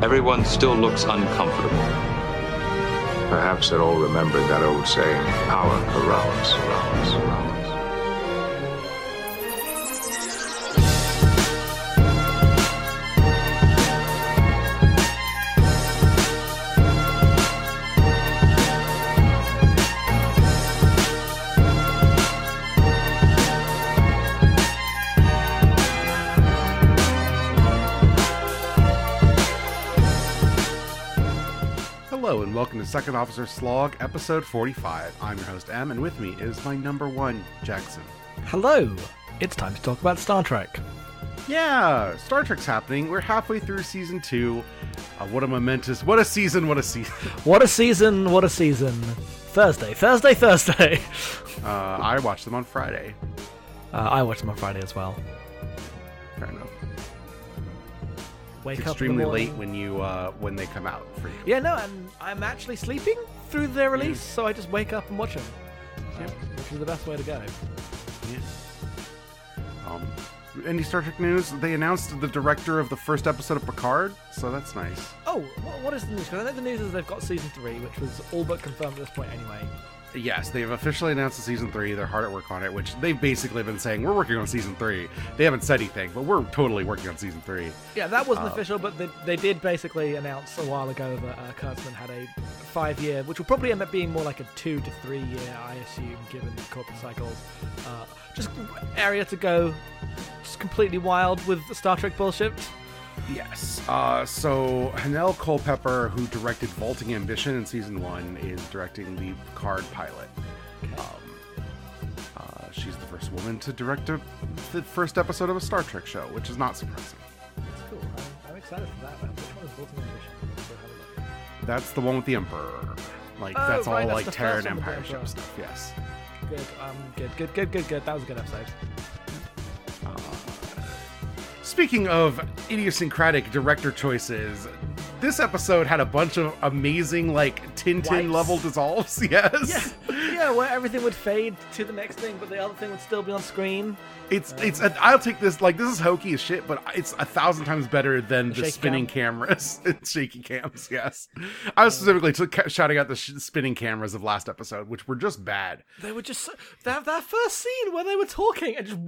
Everyone still looks uncomfortable. Perhaps they're all remembered that old saying, power corrupts, corrupts, corrupts. Welcome to Second Officer Slog, episode 45. I'm your host M, and with me is my number one, Jackson. Hello! It's time to talk about Star Trek. Yeah, Star Trek's happening. We're halfway through season two. Uh, what a momentous, what a season, what a season. What a season, what a season. Thursday, Thursday, Thursday. Uh, I watched them on Friday. Uh, I watched them on Friday as well. Fair enough. Wake It's up extremely late when you uh, when they come out for you. Yeah, no, and I'm actually sleeping through their release, so I just wake up and watch them. Yep. Which is the best way to go. Yeah. Um, any Star Trek news? They announced the director of the first episode of Picard, so that's nice. Oh, what, what is the news? Because I know the news is they've got season three, which was all but confirmed at this point anyway. Yes, they've officially announced the season three. They're hard at work on it, which they've basically been saying we're working on season three. They haven't said anything, but we're totally working on season three. Yeah, that wasn't Uh, official, but they, they did basically announce a while ago that uh, Kurtzman had a five year, which will probably end up being more like a two to three year, I assume, given the corporate cycles. Uh, just area to go just completely wild with the Star Trek bullshit. Yes. Uh, so Hanelle Culpepper, who directed Vaulting Ambition in season one, is directing the Picard pilot. Um, uh, she's the first woman to direct a, the first episode of a Star Trek show, which is not surprising. That's cool. I'm, I'm excited for that. Man. Which one is Vaulting Ambition? Go have a look. That's the one with the Emperor. Like Oh, that's all that's like Terran first one with the Empire Emperor. stuff. Yes. Good, um, good, good, good, good, good. That was a good episode. Speaking of idiosyncratic director choices, this episode had a bunch of amazing like Tintin Wipes. level dissolves. Yes. Yeah, yeah, where everything would fade to the next thing, but the other thing would still be on screen. It's it's a, I'll take this like this is hokey as shit, but it's a thousand times better than the spinning cam? cameras and shaky cams. Yes, I was specifically took, shouting out the sh- spinning cameras of last episode, which were just bad. They were just so, that that first scene where they were talking and just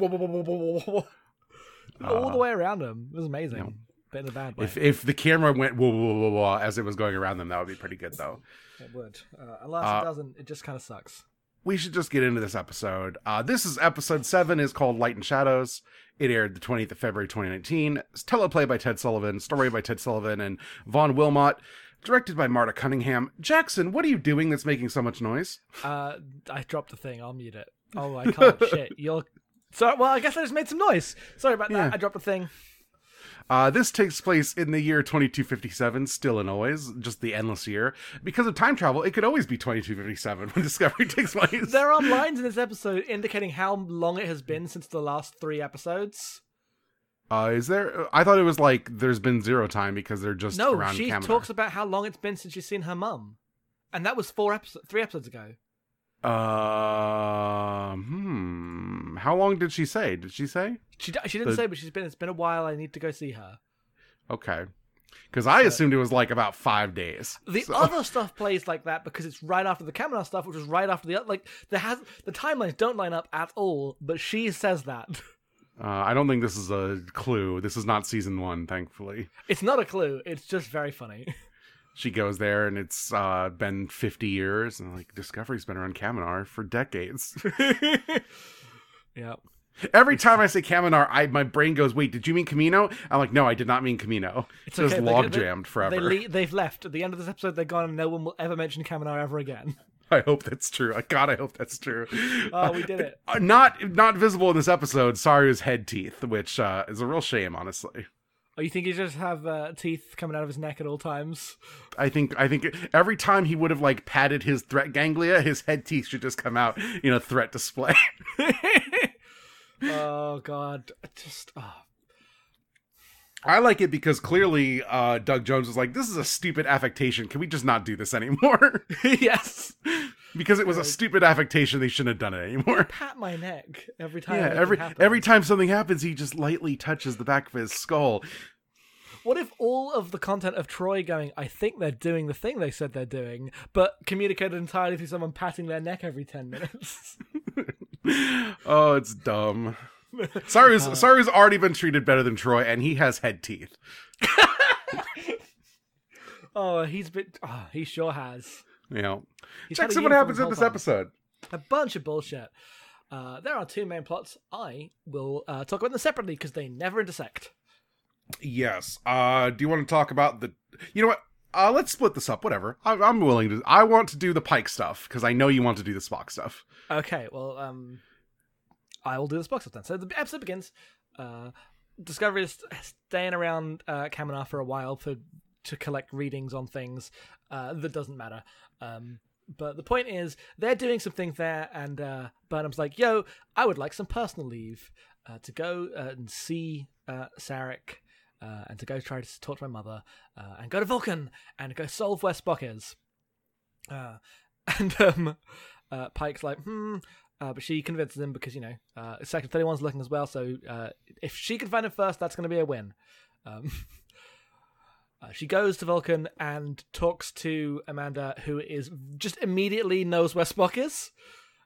whoa, all the way around them. It was amazing, but in a bad way. If if the camera went whoa whoa whoa whoa as it was going around them, that would be pretty good though. it would, uh, unless Uh, it doesn't, it just kind of sucks. we should just get into this episode. Uh, this is episode seven, is called Light and Shadows. It aired the 20th of February 2019. It's teleplay by Ted Sullivan, story by Ted Sullivan and Vaughn Wilmot, directed by Marta Cunningham. Jackson, what are you doing that's making so much noise? Uh, I dropped the thing. I'll mute it. Oh, I can't. Shit, you're. Sorry. Well, I guess I just made some noise. Sorry about that. I dropped the thing. Uh, this takes place in the year 2257, still and always, just the endless year. Because of time travel, it could always be 2257 when Discovery takes place. There are lines in this episode indicating how long it has been since the last three episodes. Uh, is there? I thought it was like there's been zero time because they're just No, around she Kaminar. talks about how long it's been since she's seen her mum, and that was four episodes, three episodes ago. Uh, hmm. How long did she say? Did she say? She she didn't The- say, but she's been. It's been a while. I need to go see her. Okay. Because I assumed it was like about five days. The So- other stuff plays like that because it's right after the Kaminar stuff, which was right after the like the has the timelines don't line up at all. But she says that Uh, I don't think this is a clue. This is not season one, thankfully. it's not a clue. It's just very funny. She goes there and it's uh, been 50 years. And like, Discovery's been around Kaminar for decades. yeah. Every time I say Kaminar, I, my brain goes, wait, did you mean Camino? I'm like, no, I did not mean Camino. It's Just okay. they- log they- jammed forever. They le- they've left at the end of this episode. They're gone, and no one will ever mention Kaminar ever again. I hope that's true. God, I hope that's true. Oh, we did it. Uh, not not visible in this episode. Sorry, Saru's head teeth, which uh, is a real shame, honestly. Oh, you think he just have uh, teeth coming out of his neck at all times? I think I think every time he would have like patted his threat ganglia, his head teeth should just come out in a threat display. oh God, just oh. I like it because clearly uh, Doug Jones was like, "This is a stupid affectation. Can we just not do this anymore?" yes. because it was a stupid affectation. They shouldn't have done it anymore. Pat my neck every time. Yeah, every every time something happens, he just lightly touches the back of his skull. what if all of the content of Troi going, I think they're doing the thing they said they're doing, but communicated entirely through someone patting their neck every 10 minutes? oh, it's dumb. Saru's Uh. Saru's already been treated better than Troi, and he has head teeth. oh, he's been. Oh, he sure has. Know, He's check see what happens in this time. episode. A bunch of bullshit. Uh, there are two main plots. I will uh, talk about them separately because they never intersect. Yes. Uh, do you want to talk about the? You know what? Uh, let's split this up. Whatever. I, I'm willing to. I want to do the Pike stuff because I know you want to do the Spock stuff. Okay, well, um, I will do this box up then. So the episode begins. Uh, Discovery is staying around uh, Kaminar for a while for to collect readings on things uh, that doesn't matter. Um, but the point is, they're doing some things there, and uh, Burnham's like, "Yo, I would like some personal leave uh, to go uh, and see uh, Sarek." Uh, and to go try to talk to my mother, uh, and go to Vulcan, and go solve where Spock is. Uh, and um, Pike's like, hmm. Uh, but she convinces him because, you know, uh, Section 31's looking as well. So uh, if she can find him first, that's going to be a win. Um, uh, she goes to Vulcan and talks to Amanda, who is just immediately knows where Spock is.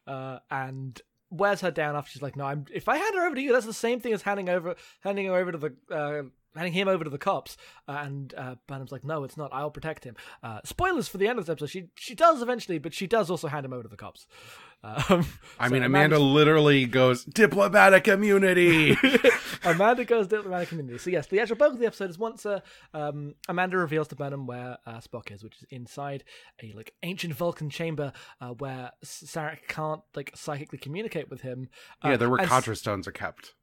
Uh, and wears her down after she's like, "No, I'm. If I hand her over to you, that's the same thing as handing over, handing her over to the, uh, handing him over to the cops." Uh, and uh, Burnham's like, "No, it's not. I'll protect him." Uh, spoilers for the end of this episode. She she does eventually, but she does also hand him over to the cops. Um, I so mean, Amanda literally goes diplomatic immunity. Amanda goes diplomatic immunity. So yes, the actual bulk of the episode is once uh, um, Amanda reveals to Burnham where uh, Spock is, which is inside a like ancient Vulcan chamber uh, where Sarek can't like psychically communicate with him. Yeah, there were Contra stones are kept.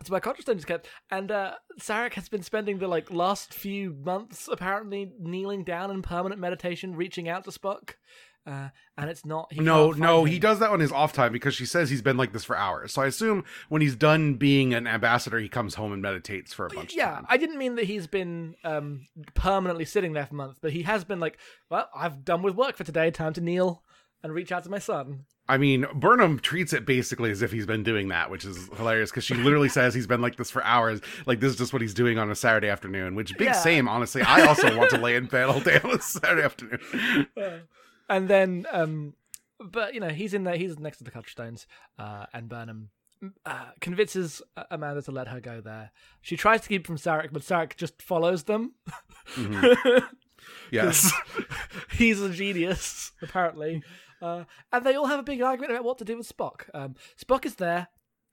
It's where Contrastone is kept, and uh, Sarek has been spending the like last few months apparently kneeling down in permanent meditation, reaching out to Spock. Uh, and it's not. He No, no, him. he does that on his off time because she says he's been like this for hours. So I assume when he's done being an ambassador, he comes home and meditates for a bunch of Yeah, time. I didn't mean that he's been um, permanently sitting there for months, but he has been like, well, I've done with work for today. Time to kneel and reach out to my son. I mean, Burnham treats it basically as if he's been doing that, which is hilarious because she literally says he's been like this for hours. Like this is just what he's doing on a Saturday afternoon. Which big Yeah. same, honestly. I also want to lay in bed all day on a Saturday afternoon. And then, um, but you know, he's in there. He's next to the Cutterstones, uh, and Burnham uh, convinces uh, Amanda to let her go there. She tries to keep from Sarek, but Sarek just follows them. Yes. He's a genius, apparently. Uh, and they all have a big argument about what to do with Spock. Um, Spock is there.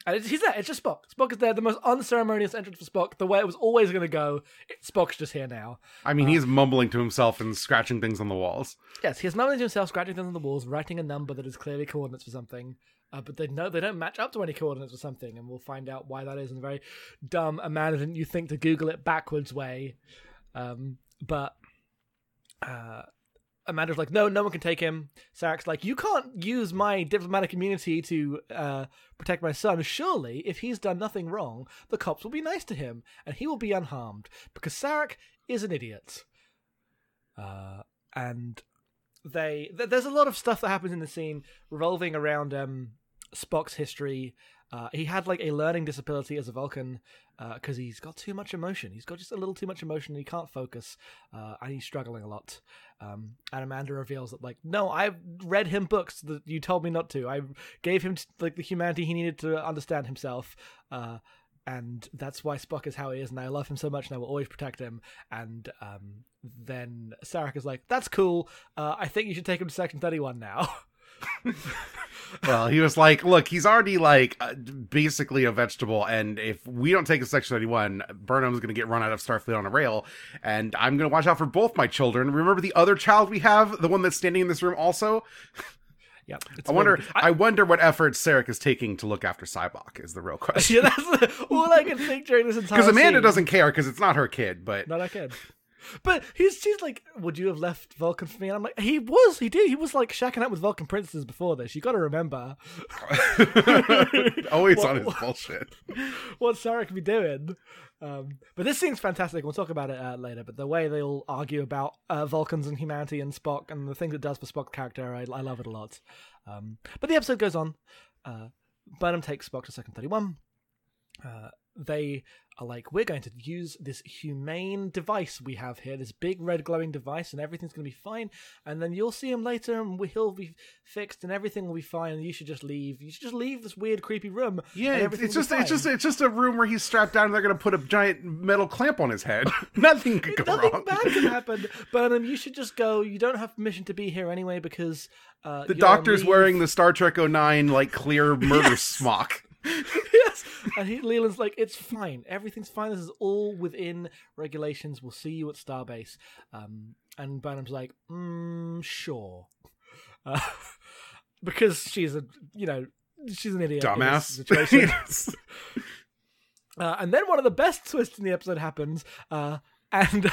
And it's, he's there. It's just Spock. Spock is there. The most unceremonious entrance for Spock. The way it was always going to go. It, Spock's just here now. I mean, he's mumbling to himself and scratching things on the walls. Yes, he's mumbling to himself, scratching things on the walls, writing a number that is clearly coordinates for something. Uh, but they know they don't match up to any coordinates for something, and we'll find out why that is in a very dumb, Amanda didn't you think to Google it backwards way. Um, but uh, Amanda's like, no, no one can take him. Sarek's like, you can't use my diplomatic immunity to uh, protect my son. Surely, if he's done nothing wrong, the cops will be nice to him, and he will be unharmed because Sarek is an idiot. Uh, and they th- there's a lot of stuff that happens in the scene revolving around um, Spock's history. Uh, he had like a learning disability as a Vulcan because he's got too much emotion. He's got just a little too much emotion. And he can't focus, uh, and he's struggling a lot. Um, and Amanda reveals that like, no, I read him books that you told me not to. I gave him like the humanity he needed to understand himself. Uh, and that's why Spock is how he is, and I love him so much, and I will always protect him. And um, then Sarek is like, "That's cool. Uh, I think you should take him to Section Thirty-One now." Well, he was like, "Look, he's already like uh, basically a vegetable, and if we don't take a Section Thirty One, Burnham's going to get run out of Starfleet on a rail, and I'm going to watch out for both my children. Remember the other child we have, the one that's standing in this room, also. Yeah, I wonder. really- I, wonder what efforts Sarek is taking to look after Sybok is the real question. yeah, that's all I can think during this entire. Time. Because Amanda scene. doesn't care because it's not her kid, but Not I can. But he's she's like, would you have left Vulcan for me? And I'm like, he was, he did, he was like shacking up with Vulcan princesses before this. You got to remember always What- on his bullshit. what Sarah could be doing. Um, but this scene's fantastic. We'll talk about it uh, later. But the way they all argue about uh, Vulcans and humanity and Spock and the things it does for Spock's character, I, I love it a lot. Um, but the episode goes on. Uh, Burnham takes Spock to Section 31. Uh, they are like, we're going to use this humane device we have here, this big red glowing device, and everything's going to be fine. And then you'll see him later, and he'll be fixed, and everything will be fine. And you should just leave. You should just leave this weird, creepy room. Yeah, it's, everything it's will be just it's just it's just a room where he's strapped down and they're gonna put a giant metal clamp on his head. Nothing could go Nothing wrong. bad can happen, Burnham. You should just go. You don't have permission to be here anyway because uh, The doctor's wearing the Star Trek 09 like clear murder Yes. smock. and he, Leland's like, "It's fine. Everything's fine. This is all within regulations. We'll see you at Starbase." Um, and Burnham's like, mm, "Sure," uh, because she's a you know she's an idiot. Dumbass. Uh, and then one of the best twists in the episode happens, uh, and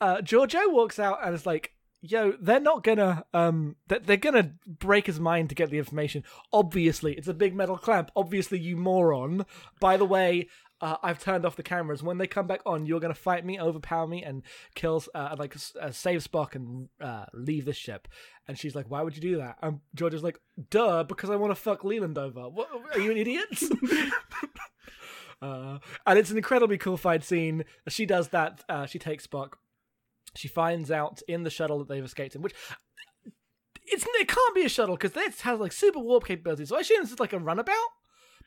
uh, Georgiou walks out and is like, "Yo, they're not gonna, um, they're, they're gonna break his mind to get the information. Obviously, it's a big metal clamp. Obviously, you moron. By the way." Uh, I've turned off the cameras. When they come back on, you're gonna fight me, overpower me, and kill, uh, like uh, save Spock and uh, leave the ship. And she's like, "Why would you do that?" And George is like, "Duh, because I want to fuck Leland over. What? Are you an idiot?" Uh, and it's an incredibly cool fight scene. She does that. Uh, she takes Spock. She finds out in the shuttle that they've escaped in, which it's it can't be a shuttle because it has like super warp capabilities. So I assume it's like a runabout,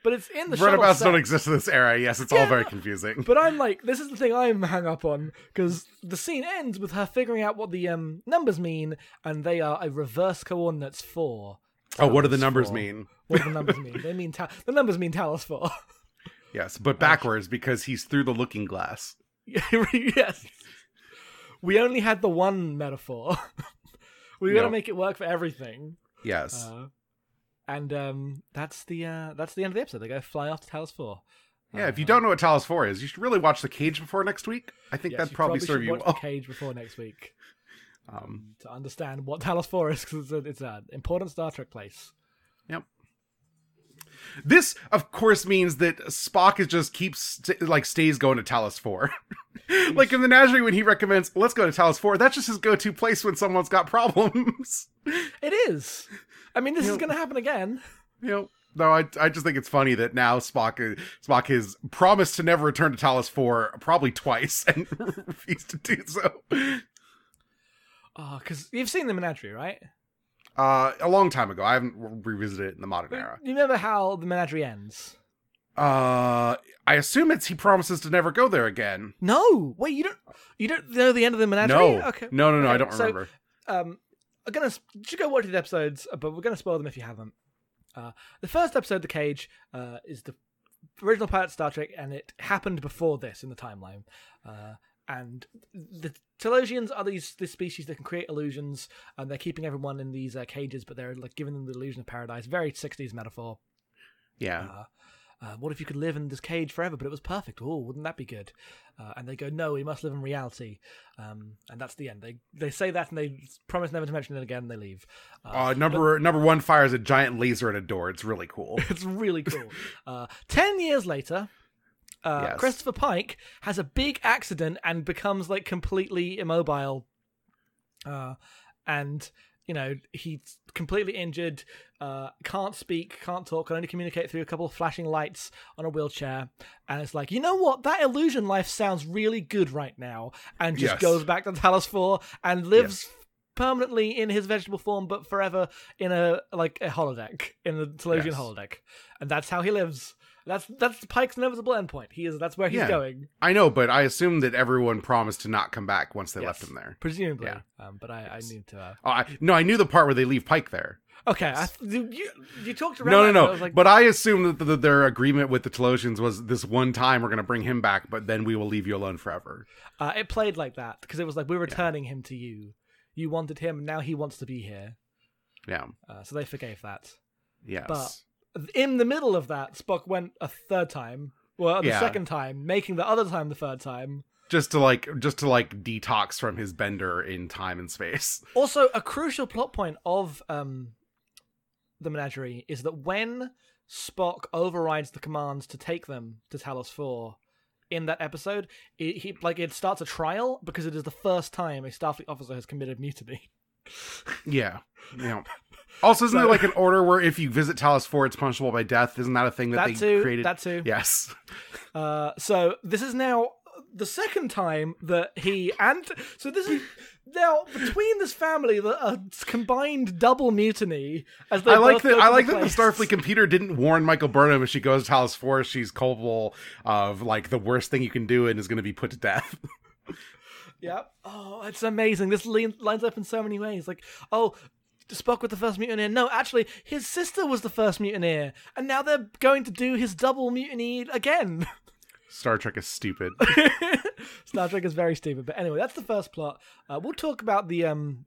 but it's in the. Runabouts don't exist in this era. Yes, it's all very confusing. But I'm like, this is the thing I'm hung up on because the scene ends with her figuring out what the um, numbers mean, and they are a reverse coordinates for. oh, what do the numbers four. mean? What do the numbers mean? They mean ta- the numbers mean Talos four. Yes, but backwards because he's through the looking glass. yes. We only had the one metaphor. we got to Yep. make it work for everything. Yes. Uh, and um, that's the uh, that's the end of the episode. They go fly off to Talos Four. yeah, if you don't know what Talos 4 is, you should really watch The Cage before next week. I think that'd probably, serve you watch well. The Cage before next week Um, to understand what Talos Four is because it's, a- it's an important Star Trek place. Yep. This, of course, means that Spock is just keeps st- like stays going to Talos Four. like in the Menagerie, when he recommends let's go to Talos Four, that's just his go-to place when someone's got problems. It is. I mean, this is going to happen again. you know. No, I, I just think it's funny that now Spock uh, Spock has promised to never return to Talos Four probably twice and refused to do so. Uh, oh, because you've seen the Menagerie, right? Uh, a long time ago, I haven't revisited it in the modern era. You remember how the Menagerie ends? Uh, I assume it's he promises to never go there again. No, wait, you don't. You don't know the end of the Menagerie? No, Okay. no, no, no, I don't so- remember. um, I'm gonna you should go watch these episodes, uh, but we're gonna spoil them if you haven't. Uh, the first episode, The Cage, uh, is the original pilot Star Trek, and it happened before this in the timeline. Uh, and the Talosians are these this species that can create illusions, and they're keeping everyone in these uh, cages, but they're like giving them the illusion of paradise. Very '60s metaphor. Yeah. Uh, uh, what if you could live in this cage forever, but it was perfect? Oh, wouldn't that be good? Uh, and they go, no, we must live in reality. Um, and that's the end. They they say that and they promise never to mention it again. And they leave. Uh, number number one fires a giant laser at a door. It's really cool. It's really cool. uh, Ten years later, uh, Yes. Christopher Pike has a big accident and becomes like completely immobile. Uh, and you know he's completely injured, uh, can't speak, can't talk, can only communicate through a couple of flashing lights on a wheelchair. And it's like, you know what? That illusion life sounds really good right now, and just Yes. goes back to Talos Four and lives. Permanently in his vegetable form, but forever in a like a holodeck in the Talosian Yes. holodeck, and that's how he lives. That's that's Pike's inevitable endpoint. He is that's where he's Yeah. going, I know, but I assume that everyone promised to not come back once they left him there. presumably. Yeah. Um, but I, I need to. Uh... Oh, I, no, I knew the part where they leave Pike there. Okay, I, you, you talked around. No, no, no. I was like, but I assume that the, their agreement with the Talosians was this one time we're going to bring him back, but then we will leave you alone forever. uh, it played like that because it was like we're returning him to you. You wanted him, now he wants to be here. Yeah. Uh, so they forgave that. Yes. But- In the middle of that, Spock went a third time. Well, the Yeah. second time, making the other time the third time. just to like just to like detox from his bender in time and space. Also, a crucial plot point of um, the menagerie is that when Spock overrides the commands to take them to Talos Four in that episode, it, he like it starts a trial because it is the first time a Starfleet officer has committed mutiny. Yeah. Yeah. Also, isn't there like an order where if you visit Talos Four, it's punishable by death? Isn't that a thing that, That they too. created? That too. Yes. Uh, so this is now the second time that he and so this is now between this family the a combined double mutiny as they I like that. I like the that the. Starfleet computer didn't warn Michael Burnham if she goes to Talos Four, she's culpable of like the worst thing you can do and is going to be put to death. Yep. Oh, it's amazing. This lines up in so many ways. Like, oh, Spock with the first mutineer. No, actually, his sister was the first mutineer, and now they're going to do his double mutiny again. Star Trek is stupid. Star Trek is very stupid. But anyway, that's the first plot. Uh, we'll talk about the um,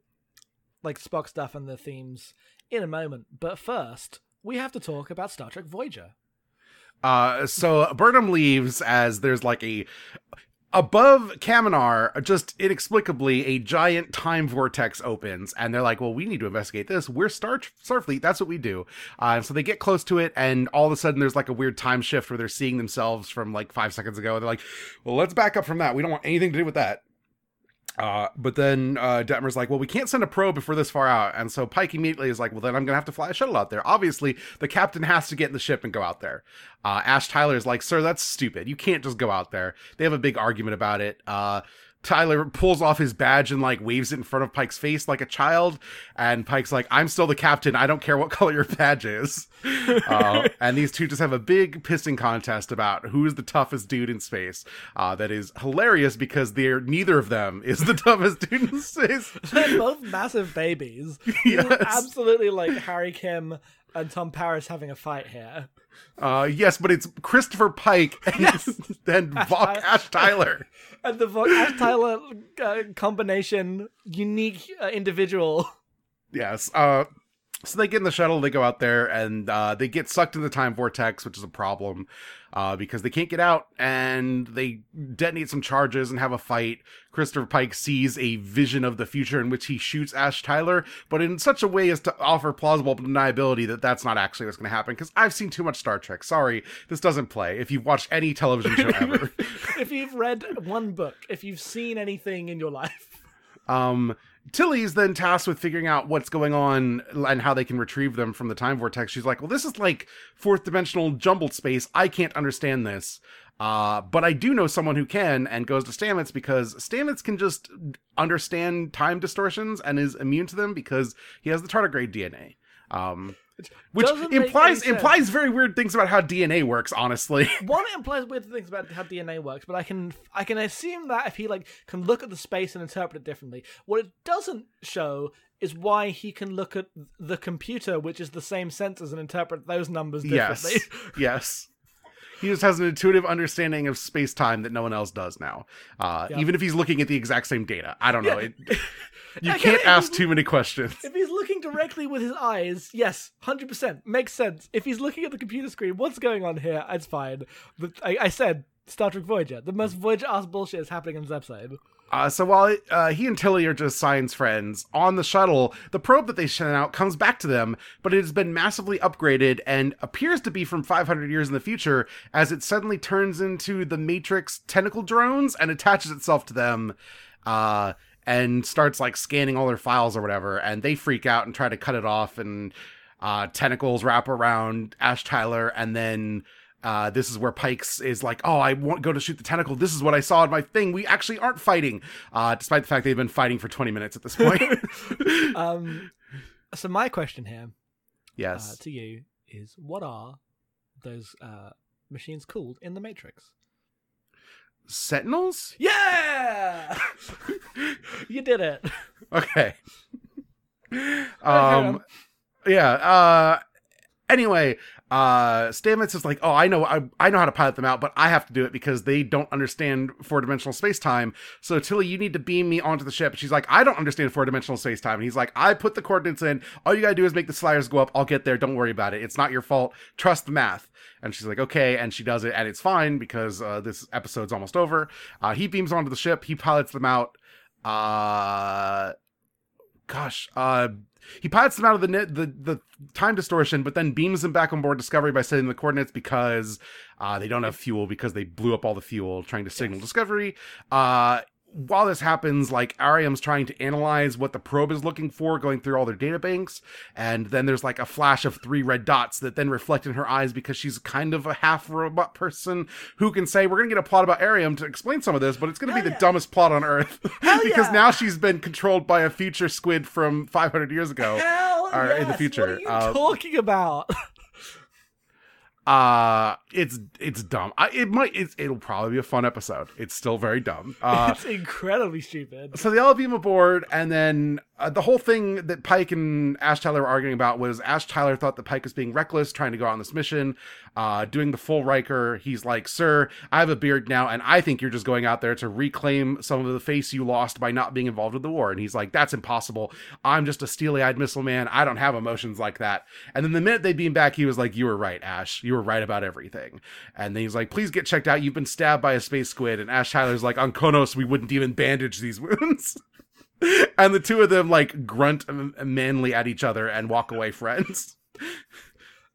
like Spock stuff and the themes in a moment. But first, we have to talk about Star Trek Voyager. Uh, so Burnham leaves as there's like a above Kaminar, just inexplicably a giant time vortex opens, and they're like, "Well, we need to investigate this. We're Star Starfleet. That's what we do." Uh, so they get close to it, and all of a sudden, there's like a weird time shift where they're seeing themselves from like five seconds ago. They're like, "Well, let's back up from that. We don't want anything to do with that." Uh, but then uh, Detmer's like, well, we can't send a probe if we're this far out. And so Pike immediately is like, well, then I'm going to have to fly a shuttle out there. Obviously, the captain has to get in the ship and go out there. Uh, Ash Tyler is like, sir, that's stupid. You can't just go out there. They have a big argument about it. Uh, Tyler pulls off his badge and like waves it in front of Pike's face like a child. And Pike's like, I'm still the captain. I don't care what color your badge is. uh, and these two just have a big pissing contest about who is the toughest dude in space. Uh, that is hilarious because they're neither of them is the toughest dude in space. They're both massive babies. Yes. Absolutely like Harry Kim and Tom Paris having a fight here. Uh, yes, but it's Christopher Pike and then Voq Tyler. Ash Tyler. And the Vo- Ash Tyler uh, combination, unique uh, individual. Yes. Uh, so they get in the shuttle, they go out there, and uh, they get sucked in the time vortex, which is a problem uh, because they can't get out, and they detonate some charges and have a fight. Christopher Pike sees a vision of the future in which he shoots Ash Tyler, but in such a way as to offer plausible deniability that that's not actually what's going to happen. Because I've seen too much Star Trek. Sorry, this doesn't play. If you've watched any television show ever. if you've read one book, if you've seen anything in your life. Um, Tilly's then tasked with figuring out what's going on and how they can retrieve them from the time vortex. She's like, "Well, this is like fourth dimensional jumbled space. I can't understand this." Uh, but I do know someone who can, and goes to Stamets because Stamets can just understand time distortions and is immune to them because he has the tardigrade DNA. Um, which doesn't implies implies very weird things about how DNA works. Honestly, One it implies weird things about how DNA works, but I can I can assume that if he like can look at the space and interpret it differently. What it doesn't show is why he can look at the computer, which is the same sensors, and interpret those numbers differently. Yes. yes. He just has an intuitive understanding of space time that no one else does now. Uh, Yeah. Even if he's looking at the exact same data. I don't know. It, you can't ask too many questions. If he's looking directly with his eyes, yes, hundred percent makes sense. If he's looking at the computer screen, what's going on here? It's fine. But I, I said Star Trek Voyager. The most Voyager ass bullshit is happening on this episode. Uh, so while uh, he and Tilly are just science friends, on the shuttle, the probe that they sent out comes back to them, but it has been massively upgraded and appears to be from 500 years in the future as it suddenly turns into the Matrix tentacle drones and attaches itself to them. Uh, and starts like scanning all their files or whatever, and they freak out and try to cut it off, and uh, tentacles wrap around Ash Tyler, and then uh, this is where Pikes is like, "Oh, I won't go to shoot the tentacle. This is what I saw in my thing. We actually aren't fighting, uh, despite the fact they've been fighting for 20 minutes at this point." Um, so my question here uh, yes, to you is, what are those uh, machines called in the Matrix? Sentinels. Yeah, you did it. Okay. um, yeah. Uh, anyway, uh, Stamets is like, oh, I know, I, I know how to pilot them out, but I have to do it because they don't understand four dimensional space time. So Tilly, you need to beam me onto the ship. She's like, I don't understand four dimensional space time. And he's like, I put the coordinates in. All you gotta do is make the sliders go up. I'll get there. Don't worry about it. It's not your fault. Trust the math. And she's like, okay. And she does it, and it's fine because uh, this episode's almost over. Uh, he beams onto the ship. He pilots them out. Uh, gosh, uh, he pilots them out of the net, the the time distortion, but then beams them back on board Discovery by setting the coordinates because uh, they don't have fuel because they blew up all the fuel trying to signal Discovery. Uh, while this happens, like Airiam's trying to analyze what the probe is looking for, going through all their data banks, and then there's like a flash of three red dots that then reflect in her eyes because she's kind of a half robot person who can say, "We're gonna get a plot about Airiam to explain some of this, but it's gonna be Hell the dumbest plot on earth because yeah. now she's been controlled by a future squid from 500 years ago." Hell or in the future, What are you uh, talking about? Uh it's it's dumb. I, it might it's, it'll probably be a fun episode. It's still very dumb. Uh it's incredibly stupid. so they all beam aboard, and then uh, the whole thing that Pike and Ash Tyler were arguing about was Ash Tyler thought that Pike was being reckless, trying to go on this mission, uh, doing the full Riker. He's like, "Sir, I have a beard now, and I think you're just going out there to reclaim some of the face you lost by not being involved with the war." And he's like, "That's impossible. I'm just a steely-eyed missile man. I don't have emotions like that." And then the minute they beam back, he was like, "You were right, Ash. You were right about everything." And then he's like, "Please get checked out. You've been stabbed by a space squid." And Ash Tyler's like, "On Qo'noS, we wouldn't even bandage these wounds." and the two of them like grunt manly at each other and walk away friends.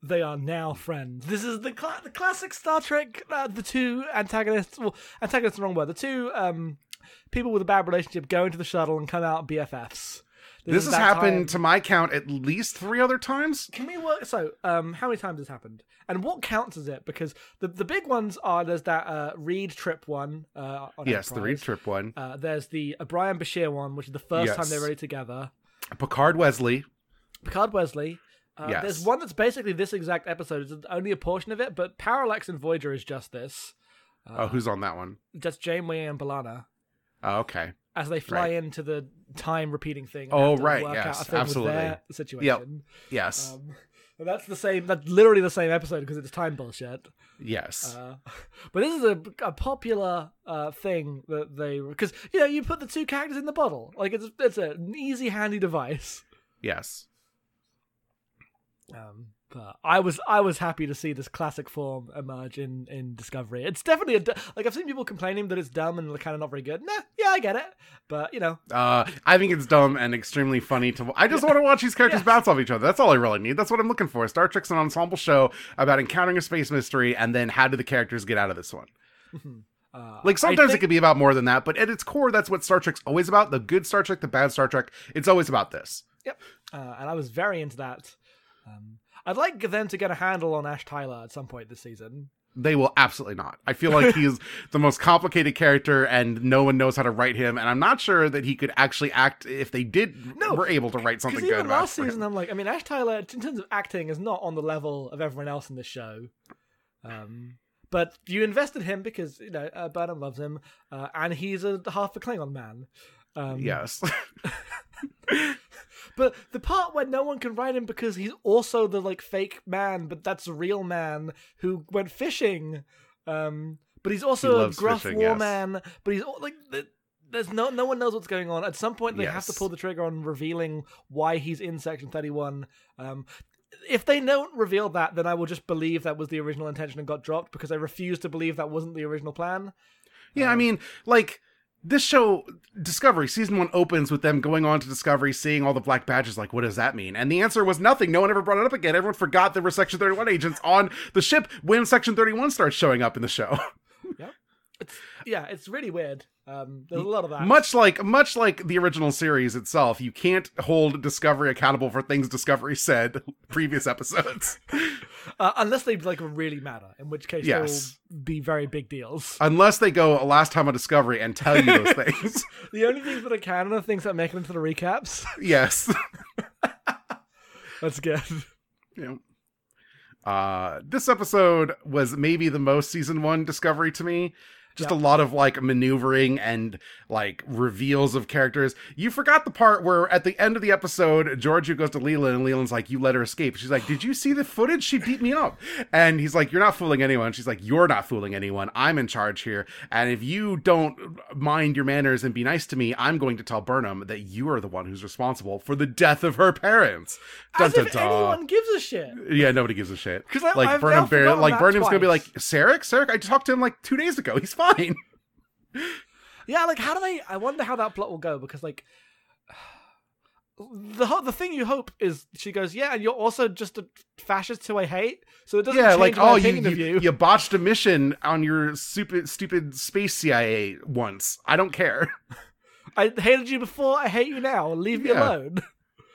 They are now friends. This is the, cla- the classic Star Trek. Uh, the two antagonists. Well, antagonists is the wrong word. The two um, people with a bad relationship go into the shuttle and come out BFFs. This, is has happened time- to my count at least three other times. Can we work? So, um, how many times has happened, and what counts as it? Because the the big ones are there's that uh, Reed trip one. Uh, on Yes, the Reed Trip one. Uh, there's the Brian Bashir one, which is the first time they're really together. Picard Wesley. Picard Wesley. Uh, Yes. There's one that's basically this exact episode. It's only a portion of it, but Parallax and Voyager is just this. oh, who's on that one? Just Janeway and B'Elanna Oh, okay. as they fly Right. into the time repeating thing. Oh, right, yes, out a thing absolutely. Situation. Yes. Um, that's the same. That's literally the same episode because it's time bullshit. yes. Uh, but this is a, a popular uh, thing that they because you know you put the two characters in the bottle like it's it's an easy handy device. yes. Um, but I was I was happy to see this classic form emerge in in Discovery. It's definitely a like I've seen people complaining that it's dumb and kind of not very good. Nah, yeah, I get it, but you know, Uh, I think it's dumb and extremely funny to. I just want to watch these characters Yes. bounce off each other. That's all I really need. That's what I'm looking for. Star Trek's an ensemble show about encountering a space mystery, and then how do the characters get out of this one? uh, Like sometimes it think- could be about more than that, but at its core, that's what Star Trek's always about. The good Star Trek, the bad Star Trek. It's always about this. Yep, uh, and I was very into that. Um, I'd like them to get a handle on Ash Tyler at some point this season. They will absolutely not. I feel like he's the most complicated character, and no one knows how to write him. And I'm not sure that he could actually act if they did No, were able to write something good last season, I'm like, I mean, Ash Tyler, in terms of acting, is not on the level of everyone else in this show. Um, but you invested him because you know uh, Burnham loves him, uh, and he's a half a Klingon man. Um, Yes. But the part where no one can write him because he's also the like fake man, but that's a real man who went fishing. Um, but he's He also a gruff fishing, war yes. man. But he's like, th- there's no no one knows what's going on. At some point, they have to pull the trigger on revealing why he's in Section Thirty One. Um, if they don't reveal that, then I will just believe that was the original intention and got dropped because I refuse to believe that wasn't the original plan. Yeah, I mean, like this show, Discovery season one opens with them going on to Discovery, seeing all the black badges. Like, what does that mean? And the answer was nothing. No one ever brought it up again. Everyone forgot there were Section Thirty One agents on the ship when Section Thirty One starts showing up in the show. It's yeah, it's really weird. Um, there's a lot of that. much like much like the original series itself, you can't hold Discovery accountable for things Discovery said previous episodes, Uh, unless they like really matter, in which case Yes. they'll be very big deals. unless they go last time on Discovery and tell you those things. the only things that are canon are things that make it into the recaps. yes. That's good. know. Uh, this episode was maybe the most season one discovery to me. Just Yep. a lot of like maneuvering and like reveals of characters. You forgot the part where at the end of the episode, Georgiou goes to Leland and Leland's like, You let her escape. She's like, Did you see the footage? She beat me up. And he's like, You're not fooling anyone. She's like, You're not fooling anyone. I'm in charge here. And if you don't mind your manners and be nice to me, I'm going to tell Burnham that you are the one who's responsible for the death of her parents. As Dun, if dun, dun. anyone gives a shit. Yeah, nobody gives a shit. 'Cause I- like I've Burnham forgotten like Burnham's gonna be like. Sarek, Sarek, I talked to him like two days ago. He's fine. Yeah, like how do they? I wonder how that plot will go because like, the the thing you hope is she goes, yeah, and you're also just a fascist who I hate. So it doesn't Yeah, change like my oh, you opinion you, of you. you botched a mission on your stupid stupid space CIA once. I don't care. I hated you before. I hate you now. Leave me alone.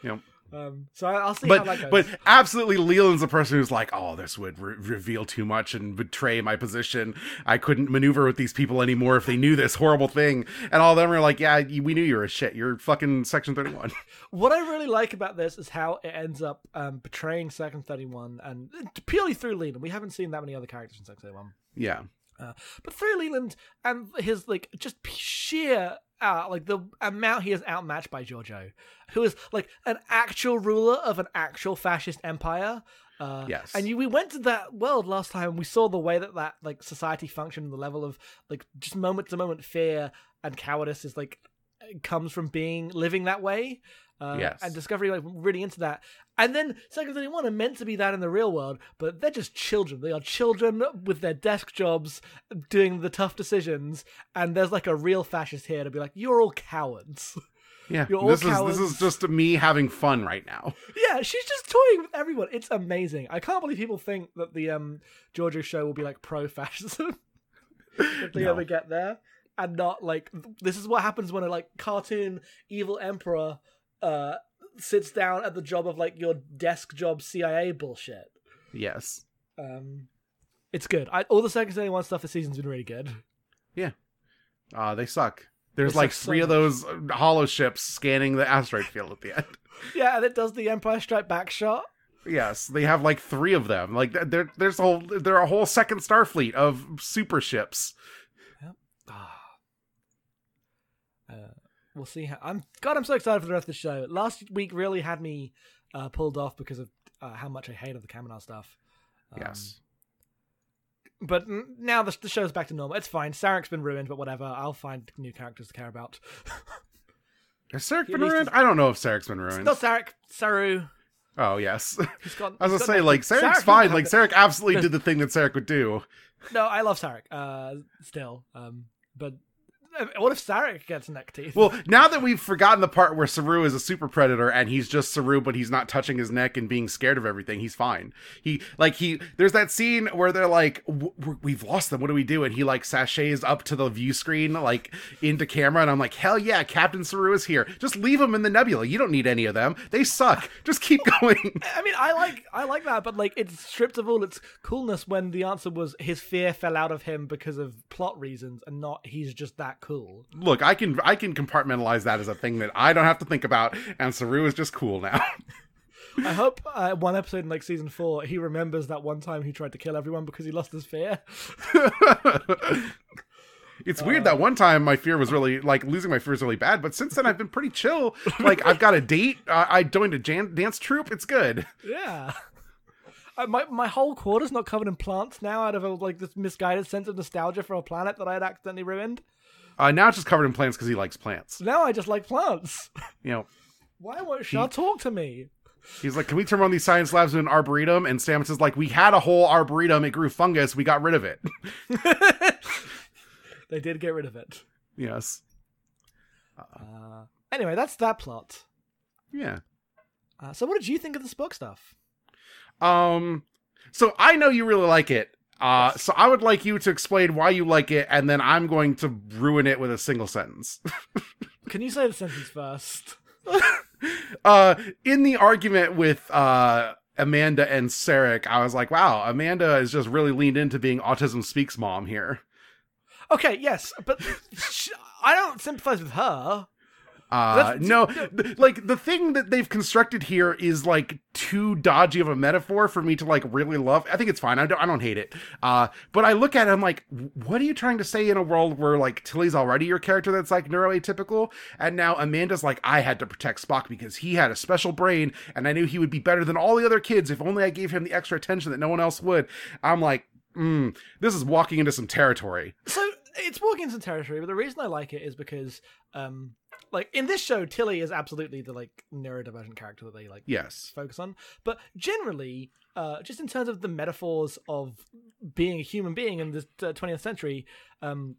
Yep. Um, so I- I'll see how that But goes. but absolutely, Leland's the person who's like, oh, this would re- reveal too much and betray my position. I couldn't maneuver with these people anymore if they knew this horrible thing. And all of them are like, yeah, we knew you were a shit. You're fucking Section Thirty One. what I really like about this is how it ends up um, betraying Section Thirty One, and purely through Leland. We haven't seen that many other characters in Section Thirty One. Yeah. but through Leland and his like just sheer uh, like the amount he is outmatched by Georgiou, who is like an actual ruler of an actual fascist empire. Uh, Yes. and you, we went to that world last time. and We saw the way that that like society functioned, the level of like just moment to moment fear and cowardice is like comes from being living that way. Uh, Yes. and Discovery like really into that. And then Section Thirty One are meant to be that in the real world, but they're just children. They are children with their desk jobs doing the tough decisions. And there's like a real fascist here to be like, "You're all cowards." Yeah. You're all This is this is just me having fun right now. yeah, she's just toying with everyone. It's amazing. I can't believe people think that the um Georgiou show will be like pro-fascism if they No. ever get there, and not like this is what happens when a like cartoon evil emperor uh sits down at the job of like your desk job CIA bullshit. Yes. Um, it's good. I, all the Section Thirty One stuff this season's been really good. Yeah. Uh, they suck. There's They like suck so three of those hollow ships scanning the asteroid field at the end. Yeah, and it does the Empire Strike Back shot. Yes, they have like three of them. Like there, there's a whole, there are a whole second Starfleet of super ships. Ah. We'll see how. I'm God. I'm so excited for the rest of the show. Last week really had me uh, pulled off because of uh, how much I hated the Kaminar stuff. Um, Yes. But now the, the show's back to normal. It's fine. Sarek's been ruined, but whatever. I'll find new characters to care about. Has Sarek been ruined? I don't know if Sarek's been ruined. Not Sarek. Saru. Oh yes. He's got. I was gonna say like Sarek Sarek's doesn't fine. Like Sarek absolutely did the thing that Sarek would do. No, I love Sarek. Uh, still. Um, but what if Sarek gets neck teeth? Well, now that we've forgotten the part where Saru is a super predator and he's just Saru, but he's not touching his neck and being scared of everything, he's fine. He like he there's that scene where they're like, "W- w- "We've lost them. What do we do?" And he like sachets up to the view screen, like into camera, and I'm like, "Hell yeah, Captain Saru is here. Just leave them in the nebula. You don't need any of them. They suck. Just keep going." I mean, I like I like that, but like it's stripped of all its coolness when the answer was his fear fell out of him because of plot reasons, and not he's just that cool. Look, I can I can compartmentalize that as a thing that I don't have to think about, and Saru is just cool now. I hope uh, one episode in like season four, he remembers that one time he tried to kill everyone because he lost his fear. It's weird that one time my fear was really like losing my fear is really bad, but since then I've been pretty chill. Like I've got a date. Uh, I joined a jan- dance troupe. It's good. Yeah. Uh, my my whole quarter's not covered in plants now, out of a, like this misguided sense of nostalgia for a planet that I had accidentally ruined. Uh, now it's just covered in plants because he likes plants. Now I just like plants. You know, Why won't Shah talk to me? he's like, "Can we turn on these science labs in an arboretum?" And Stamets is like, "We had a whole arboretum. It grew fungus. We got rid of it." They did get rid of it. yes. Uh, anyway, that's that plot. Yeah. Uh, so, what did you think of the book stuff? Um. So I know you really like it. Uh, so I would like you to explain why you like it, and then I'm going to ruin it with a single sentence. Can you say the sentence first? uh in the argument with uh Amanda and Sarek, I was like, wow, Amanda is just really leaned into being autism speaks mom here. Okay, yes, but sh- I don't sympathize with her. Uh no, like the thing that they've constructed here is like too dodgy of a metaphor for me to like really love. I think it's fine. I don't I don't hate it. Uh but I look at it I'm like, what are you trying to say in a world where like Tilly's already your character that's like neuroatypical and now Amanda's like I had to protect Spock because he had a special brain and I knew he would be better than all the other kids if only I gave him the extra attention that no one else would. I'm like, mm, this is walking into some territory. So it's walking into territory, but the reason I like it is because, um, like in this show, Tilly is absolutely the like neurodivergent character that they like Yes. focus on. But generally, uh, just in terms of the metaphors of being a human being in the twentieth century, um,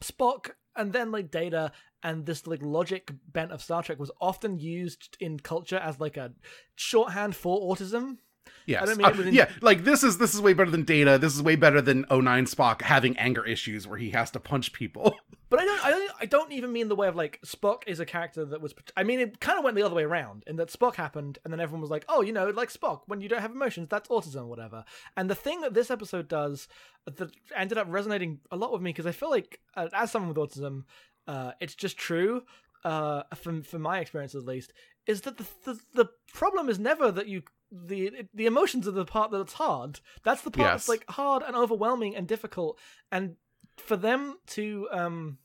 Spock and then like Data and this like logic bent of Star Trek was often used in culture as like a shorthand for autism. Yes. I mean Uh, yeah, like this is this is way better than Data. This is way better than 09 Spock having anger issues where he has to punch people. But I don't, I don't, I don't even mean the way of like Spock is a character that was. I mean, it kind of went the other way around in that Spock happened, and then everyone was like, "Oh, you know, like Spock, when you don't have emotions, that's autism, or whatever." And the thing that this episode does that ended up resonating a lot with me because I feel like, uh, as someone with autism, uh, it's just true. Uh, from from my experience at least, is that the, the the problem is never that you the the emotions are the part that's hard. That's the part Yes. that's like hard and overwhelming and difficult. And for them to um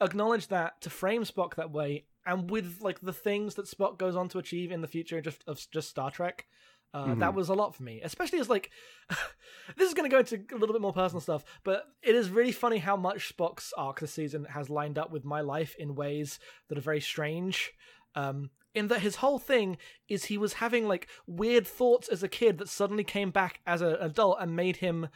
acknowledge that, to frame Spock that way, and with like the things that Spock goes on to achieve in the future just of just Star Trek. Uh, That was a lot for me, especially as like this is going to go into a little bit more personal stuff, but it is really funny how much Spock's arc this season has lined up with my life in ways that are very strange. Um, in that his whole thing is he was having like weird thoughts as a kid that suddenly came back as an adult and made him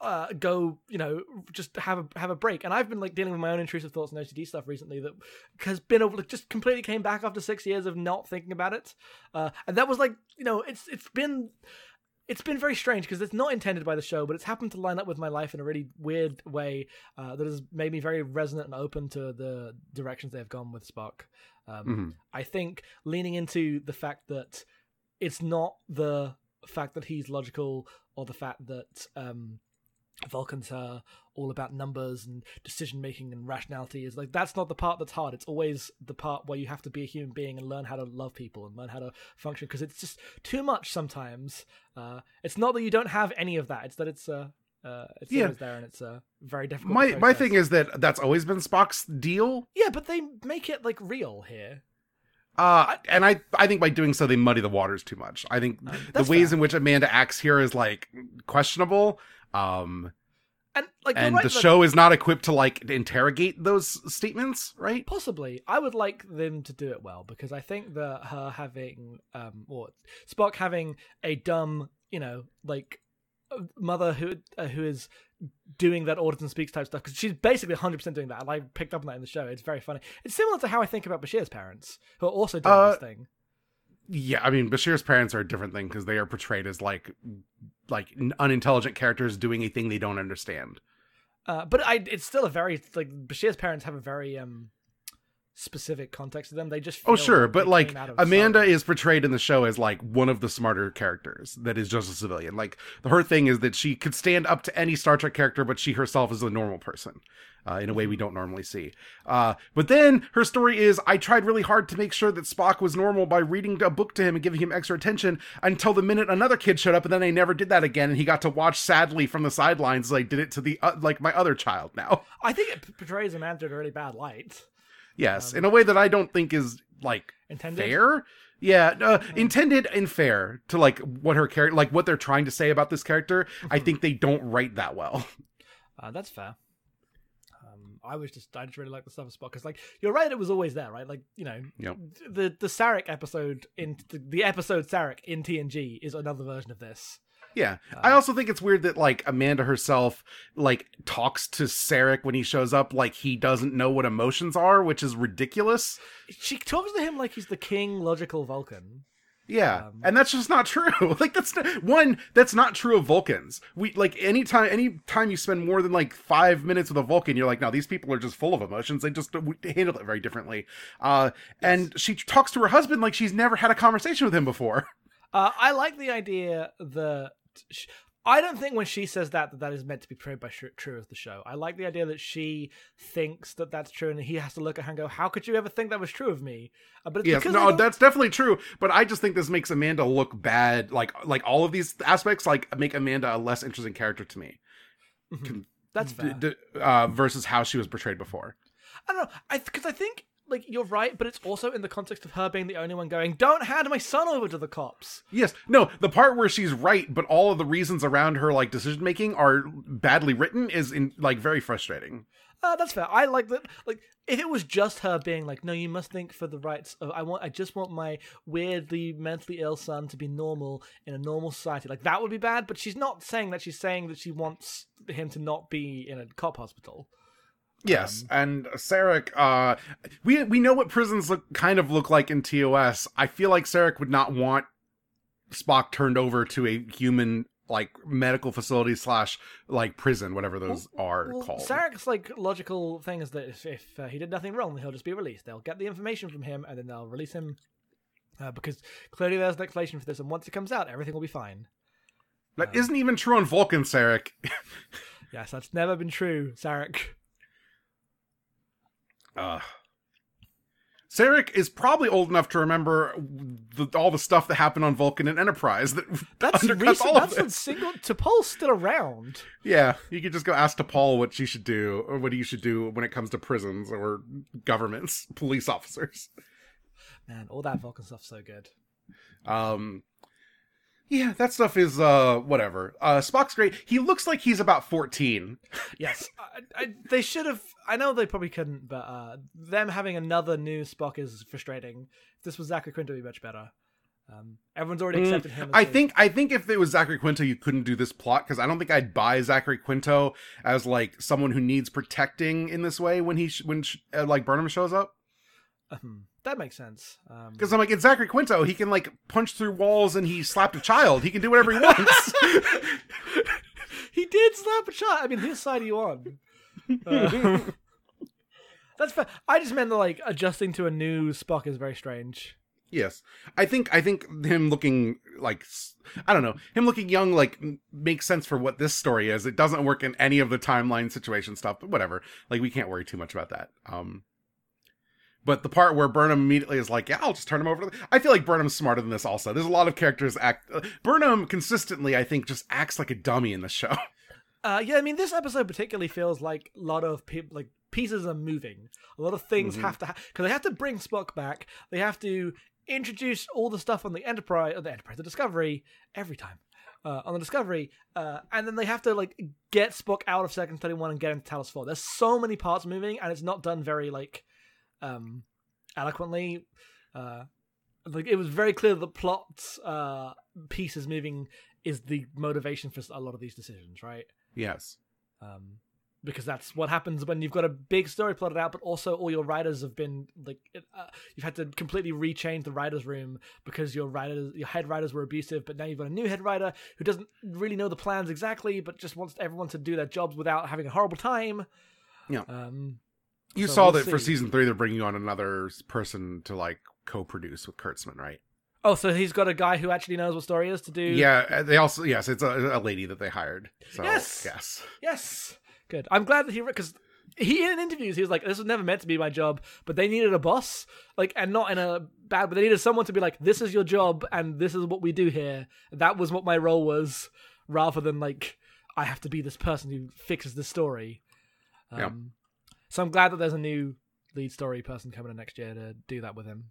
uh, go, you know, just have a have a break. And I've been like dealing with my own intrusive thoughts and OCD stuff recently that has been able to just completely came back after six years of not thinking about it. Uh, and that was like, you know, it's it's been it's been very strange because it's not intended by the show, but it's happened to line up with my life in a really weird way uh, that has made me very resonant and open to the directions they have gone with Spock. Um, Mhm. I think leaning into the fact that it's not the fact that he's logical or the fact that um, Vulcans are all about numbers and decision making and rationality is like that's not the part that's hard. It's always the part where you have to be a human being and learn how to love people and learn how to function because it's just too much sometimes. Uh, it's not that you don't have any of that. It's that it's uh, uh, it's Yeah. there and it's uh, very difficult. my my thing is that that's always been Spock's deal. yeah, but they make it like real here. Uh, and I, I think by doing so they muddy the waters too much. I think the Um, that's ways fair. in which Amanda acts here is like questionable. Um, And like and right, the show is not equipped to like interrogate those statements, right? Possibly, I would like them to do it well because I think that her having, um, or Spock having a dumb, you know, like mother who uh, who is doing that autism speaks type stuff because she's basically 100% doing that and i picked up on that in the show. It's very funny. It's similar to how i think about bashir's parents who are also doing Uh, this thing. Yeah, I mean, Bashir's parents are a different thing because they are portrayed as like like unintelligent characters doing a thing they don't understand. uh, but I, it's still a very like bashir's parents have a very um specific context to them they just Oh, sure, like but like came out of Amanda sorrow. is portrayed in the show as like one of the smarter characters that is just a civilian. Like her thing is that she could stand up to any Star Trek character, but she herself is a normal person. Uh, in a way we don't normally see. Uh, but then her story is I tried really hard to make sure that Spock was normal by reading a book to him and giving him extra attention until the minute another kid showed up, and then I never did that again. And he got to watch sadly from the sidelines. Like did it to the uh, like my other child now. i think it portrays amanda in a really bad light Yes, Um, in a way that I don't think is like intended fair. Yeah, uh, intended and fair to like what her character, like what they're trying to say about this character. I Mhm. think they don't write that well. Uh, that's fair. Um, I was just I just really like the stuff spot because like you're right, it was always there, right? Like you know, Yep. the the Sarek episode in the, the episode Sarek in TNG is another version of this. Yeah, Uh, I also think it's weird that like Amanda herself like talks to Sarek when he shows up like he doesn't know what emotions are, which is ridiculous. She talks to him like he's the king, logical Vulcan. Yeah, Um, and that's just not true. like that's not, one that's not true of Vulcans. We like anytime anytime you spend more than like five minutes with a Vulcan, you're like, no, these people are just full of emotions. They just handle it very differently. Uh, and she talks to her husband like she's never had a conversation with him before. Uh, I like the idea that. Sh- I don't think when she says that that that is meant to be portrayed by sh- true as the show. I like the idea that she thinks that that's true, and he has to look at her and go, "How could you ever think that was true of me?" Uh, but it's Yes, no, that's definitely true. But I just think this makes Amanda look bad. Like like all of these aspects like make Amanda a less interesting character to me. Mhm. that's fair. D- d- uh, versus how she was portrayed before. I don't know. I because I think like you're right, but it's also in the context of her being the only one going, "Don't hand my son over to the cops." Yes, no, the part where she's right, but all of the reasons around her like decision making are badly written is in like very frustrating. Uh, that's fair. I like that. Like, if it was just her being like, "No, you must think for the rights of I want. I just want my weirdly mentally ill son to be normal in a normal society." Like that would be bad. But she's not saying that. She's saying that she wants him to not be in a cop hospital. Yes, and Sarek, uh, we we know what prisons look kind of look like in TOS. I feel like Sarek would not want Spock turned over to a human like medical facility slash like prison, whatever those are Well, called. Sarek's like logical thing is that if, if uh, he did nothing wrong, he'll just be released. They'll get the information from him, and then they'll release him uh, because clearly there's an explanation for this. And once it comes out, everything will be fine. that not even true on Vulcan, Sarek. Yes, that's never been true, Sarek. Uh, Sarek is probably old enough to remember the, all the stuff that happened on Vulcan and Enterprise that That's undercuts recent. all of That's a this. single. T'Pol's still around. Yeah, you could just go ask T'Pol what she should do, or what you should do when it comes to prisons or governments, police officers. Man, all that Vulcan stuff's so good. Um, yeah, that stuff is uh whatever. Uh, Spock's great. He looks like he's about fourteen. Yes, I, I, they should have. I know they probably couldn't, but uh, them having another new Spock is frustrating. If this was Zachary Quinto, be much better. Um, everyone's already accepted him. As Mm, I the- think I think if it was Zachary Quinto, you couldn't do this plot because I don't think I'd buy Zachary Quinto as like someone who needs protecting in this way when he sh- when sh- uh, like Burnham shows up. um, that makes sense. Um, Because I'm like, it's Zachary Quinto. He can like punch through walls and he slapped a child. He can do whatever he wants. he did slap a child. I mean, whose side are you on? Uh, that's fair. I just meant that like adjusting to a new Spock is very strange. yes, I think I think him looking like I don't know him looking young like m- makes sense for what this story is. It doesn't work in any of the timeline situation stuff, but whatever. Like we can't worry too much about that. Um, but the part where Burnham immediately is like, "Yeah, I'll just turn him over." To the-. I feel like Burnham's smarter than this. Also, there's a lot of characters act. Uh, Burnham consistently, I think, just acts like a dummy in the show. Uh, yeah, I mean, this episode particularly feels like a lot of people, like pieces are moving. A lot of things Mhm. have to because they have to bring Spock back. They have to introduce all the stuff on the Enterprise, uh, the Enterprise, the Discovery every time uh, on the Discovery, uh, and then they have to like get Spock out of Section Thirty One and get into Talos Four. There's so many parts moving, and it's not done very like um, eloquently. Uh, like it was very clear that the plot uh, pieces moving is the motivation for a lot of these decisions, right? yes. um, because that's what happens when you've got a big story plotted out, but also all your writers have been like uh, you've had to completely rechange the writers' room because your writers, your head writers were abusive, but now you've got a new head writer who doesn't really know the plans exactly, but just wants everyone to do their jobs without having a horrible time. Yeah. Um, You So saw we'll that for season three, they're bringing on another person to like co-produce with Kurtzman, right? oh, so he's got a guy who actually knows what story is to do. Yeah, uh, they also yes, it's a, a lady that they hired. So Yes! yes, Yes. Good. I'm glad that he because he in interviews he was like, "This was never meant to be my job," but they needed a boss, like, and not in a bad, but they needed someone to be like, "This is your job, and this is what we do here." That was what my role was, rather than like, I have to be this person who fixes the story. Um, Yeah. So I'm glad that there's a new lead story person coming in next year to do that with him.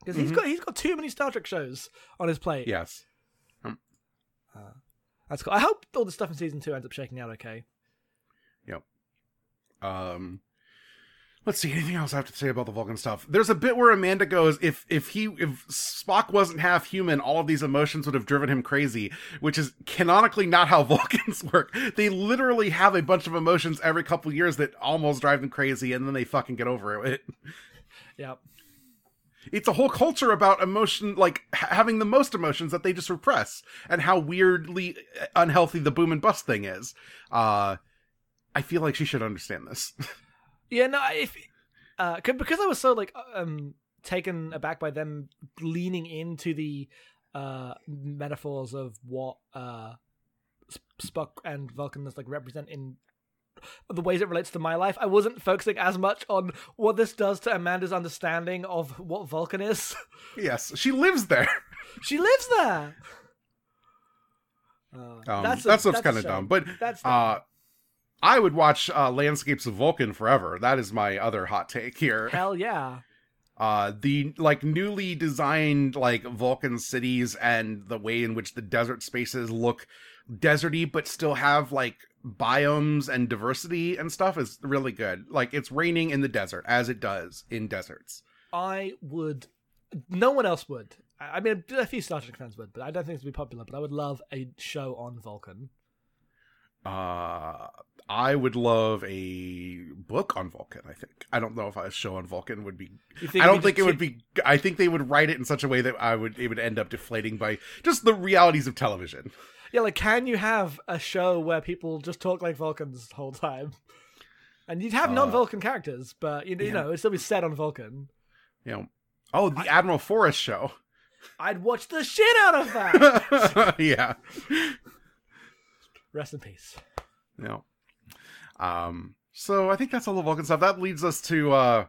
Because he's Mhm. got he's got too many Star Trek shows on his plate. yes. That's cool. I hope all the stuff in season two ends up shaking out okay. Yep. Um, let's see. Anything else I have to say about the Vulcan stuff? There's a bit where Amanda goes, "If if he if Spock wasn't half human, all of these emotions would have driven him crazy," which is canonically not how Vulcans work. They literally have a bunch of emotions every couple years that almost drive them crazy, and then they fucking get over it. Yeah. it's a whole culture about emotion like ha- having the most emotions that they just repress and how weirdly unhealthy the boom and bust thing is uh i feel like she should understand this Yeah, no, if uh, 'cause- because I was so like um taken aback by them leaning into the uh metaphors of what uh Spock and Vulcans like represent in the ways it relates to my life. I wasn't focusing as much on what this does to Amanda's understanding of what Vulcan is. yes she lives there she lives there. Uh, um, that's that stuff's that's kind of dumb but That's uh i would watch uh landscapes of vulcan forever that is my other hot take here hell yeah. uh the like newly designed like vulcan cities and the way in which the desert spaces look deserty but still have like biomes and diversity and stuff is really good like it's raining in the desert as it does in deserts I would. No one else would. I mean, a few Star Trek fans would, but I don't think it's be popular. But I would love a show on Vulcan. uh I would love a book on Vulcan. I think I don't know if a show on Vulcan would be. I don't think it just would be. I think they would write it in such a way that I would it would end up deflating by just the realities of television. Yeah, like can you have a show where people just talk like Vulcans the whole time? And you'd have Uh, non-Vulcan characters, but you, you yeah. know, it'd still be set on Vulcan. You know. Oh, the Admiral Forrest show. I'd watch the shit out of that. yeah. Rest in peace. Yeah. Um. So I think that's all the Vulcan stuff. That leads us to uh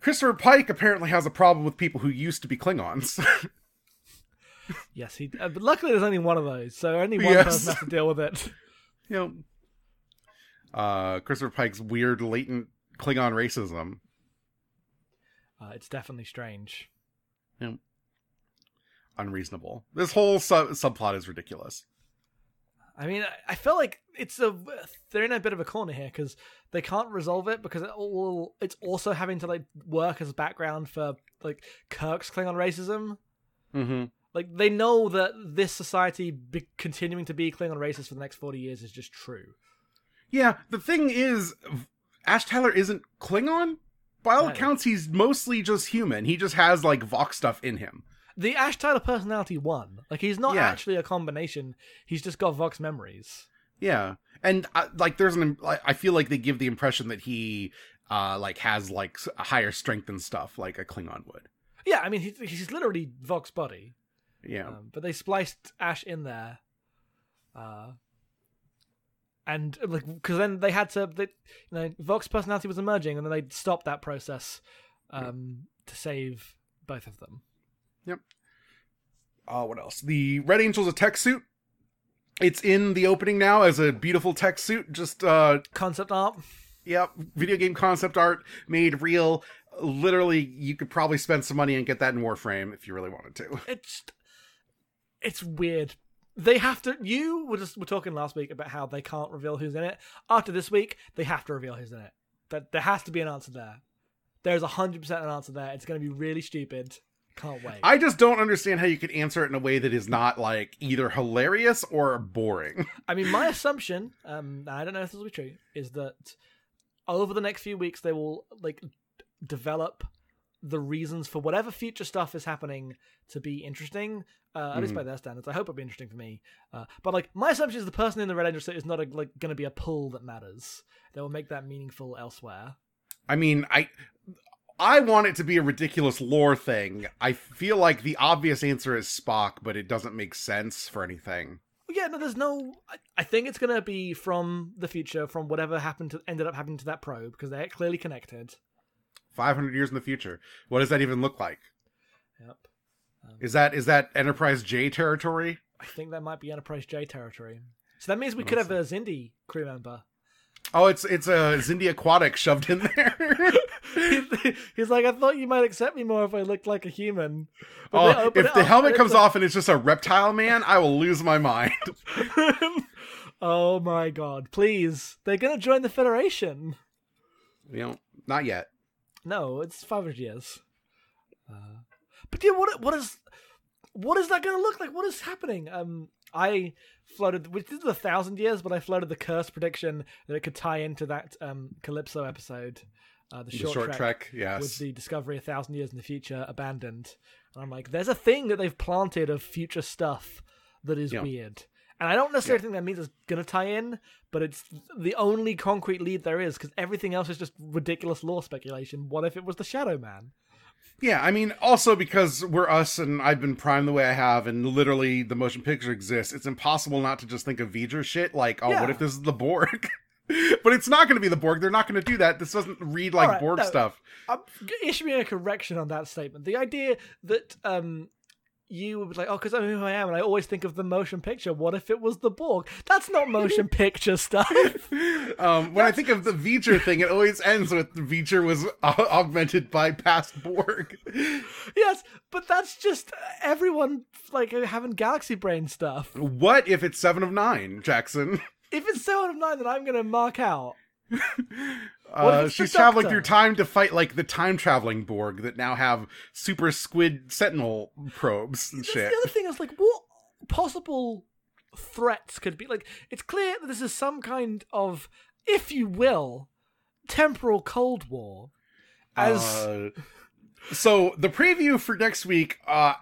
Christopher Pike apparently has a problem with people who used to be Klingons. Yes, he. Uh, but luckily, there's only one of those, so only one Yes. person has to deal with it. you know. Uh Christopher Pike's weird latent Klingon racism. Uh, it's definitely strange. Yeah. Unreasonable. This whole sub- subplot is ridiculous. I mean, I- I feel like it's a they're in a bit of a corner here because they can't resolve it because it all it's also having to like work as a background for like Kirk's Klingon racism. Mm-hmm. Like they know that this society be- continuing to be Klingon racist for the next forty years is just true. Yeah, the thing is, Ash Tyler isn't Klingon. By all Right. accounts, he's mostly just human. He just has like Voq's stuff in him. The Ash Tyler personality won. Like he's not Yeah. actually a combination. He's just got Voq's memories. Yeah, and uh, like there's an I feel like they give the impression that he uh like has like a higher strength and stuff like a Klingon would. Yeah, I mean he's, he's literally Voq's body. Yeah, Um, but they spliced Ash in there, uh, and like because then they had to, they, you know, Voq's personality was emerging, and then they stopped that process um, to save both of them. Uh, what else? The Red Angel's a tech suit. It's in the opening now as a beautiful tech suit. Just uh, Concept art. Yep, video game concept art made real. Literally, you could probably spend some money and get that in Warframe if you really wanted to. It's it's weird. They have to. You were just were talking last week about how they can't reveal who's in it. After this week, they have to reveal who's in it. That there has to be an answer there. There's a hundred percent an answer there. It's going to be really stupid. Can't wait. I just don't understand how you could answer it in a way that is not like either hilarious or boring. I mean, my assumption, um, I don't know if this will be true, is that over the next few weeks they will like develop the reasons for whatever future stuff is happening to be interesting. Uh, at least by their standards, I hope it'll be interesting for me. Uh, but like, my assumption is the person in the red angel suit is not a, like going to be a pull that matters. They will make that meaningful elsewhere. I mean, I I want it to be a ridiculous lore thing. I feel like the obvious answer is Spock, but it doesn't make sense for anything. Yeah, no, there's no. I, I think it's going to be from the future, from whatever happened to ended up happening to that probe, because they're clearly connected. 500 years in the future. What does that even look like? Yep. Um, is that is that Enterprise J territory? I think that might be Enterprise J territory. So that means we could have a Xindi crew member. Oh, it's it's a Xindi Aquatic shoved in there. He's like, I thought you might accept me more if I looked like a human. But Oh, if the helmet comes it's off and it's just a reptile man, I will lose my mind. oh my god! Please, they're gonna join the Federation. you know, not yet. No, it's five hundred years. Uh, but yeah, what what is what is that going to look like? What is happening? Um, I floated, which is a thousand years, but I floated the curse prediction that it could tie into that um Calypso episode, uh, the, The short, short, trek, trek, yes. with the discovery a thousand years in the future abandoned. And I'm like, there's a thing that they've planted of future stuff that is Yeah. weird. And I don't necessarily think that means it's gonna tie in, but it's the only concrete lead there is because everything else is just ridiculous lore speculation. What if it was the Shadow Man? Yeah, I mean, also because we're us and I've been primed the way I have, and literally the motion picture exists, it's impossible not to just think of V'ger shit like, oh, Yeah. what if this is the Borg? but it's not going to be the Borg. They're not going to do that. This doesn't read like Alright, Borg no. stuff. I'm issuing a correction on that statement. The idea that um you would be like, oh, because I know who I am, and I always think of the motion picture. What if it was the Borg? That's not motion picture stuff. Um, when I think of the V'ger thing, it always ends with the V'ger was uh, augmented by past Borg. yes, but that's just everyone like having galaxy brain stuff. what if it's Seven of Nine, Jackson? If it's seven of nine, then I'm gonna mark out. Uh, she's traveling through time to fight like the time traveling Borg that now have super squid sentinel probes and That's shit. the other thing is like, what possible threats could be. Like, it's clear that this is some kind of, if you will, temporal Cold War. As Uh, so the preview for next week uh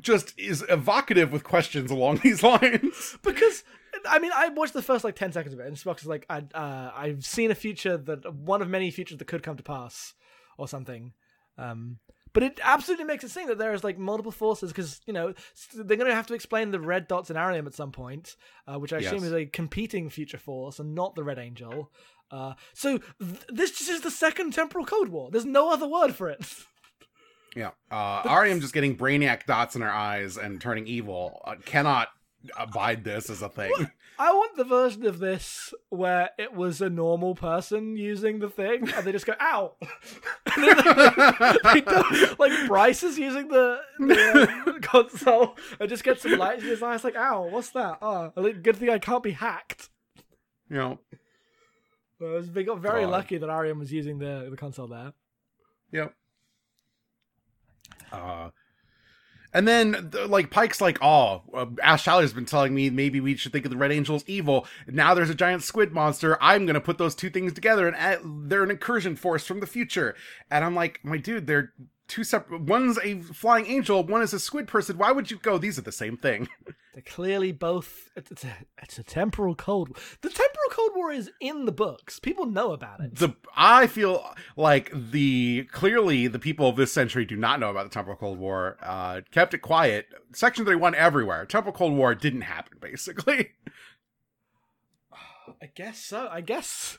just is evocative with questions along these lines. because I mean, I watched the first like ten seconds of it, and Spock is like, I, uh, "I've seen a future that one of many futures that could come to pass, or something." Um, but it absolutely makes it seem that there is like multiple forces because you know they're going to have to explain the red dots in Airiam at some point, uh, which I assume Yes. is a competing future force and not the Red Angel. Uh, so th- this just is the second temporal Cold War. There's no other word for it. Yeah. Uh Airiam just getting brainiac dots in her eyes and turning evil uh, cannot abide this as a thing. I want the version of this where it was a normal person using the thing, and they just go "ow," and then they, they like Bryce is using the, the uh, console and just gets some light in his eyes, like "ow, what's that?" Oh, good thing I can't be hacked. you know. Uh, they got very God. lucky that Airiam was using the the console there. Yep. Uh, and then, like, Pike's like, oh, uh, Ash Tyler's been telling me maybe we should think of the Red Angels evil. Now there's a giant squid monster. I'm going to put those two things together, and they're an incursion force from the future. And I'm like, my dude, they're two separate. One's a flying angel, one is a squid person. Why would you go? These are the same thing. They're clearly both. It's a, it's a temporal cold. The temporal cold war is in the books. People know about it. the I feel like the clearly the people of this century do not know about the Temporal Cold War. Uh, kept it quiet. Section Thirty One everywhere. Temporal Cold War didn't happen. Basically, I guess so. I guess.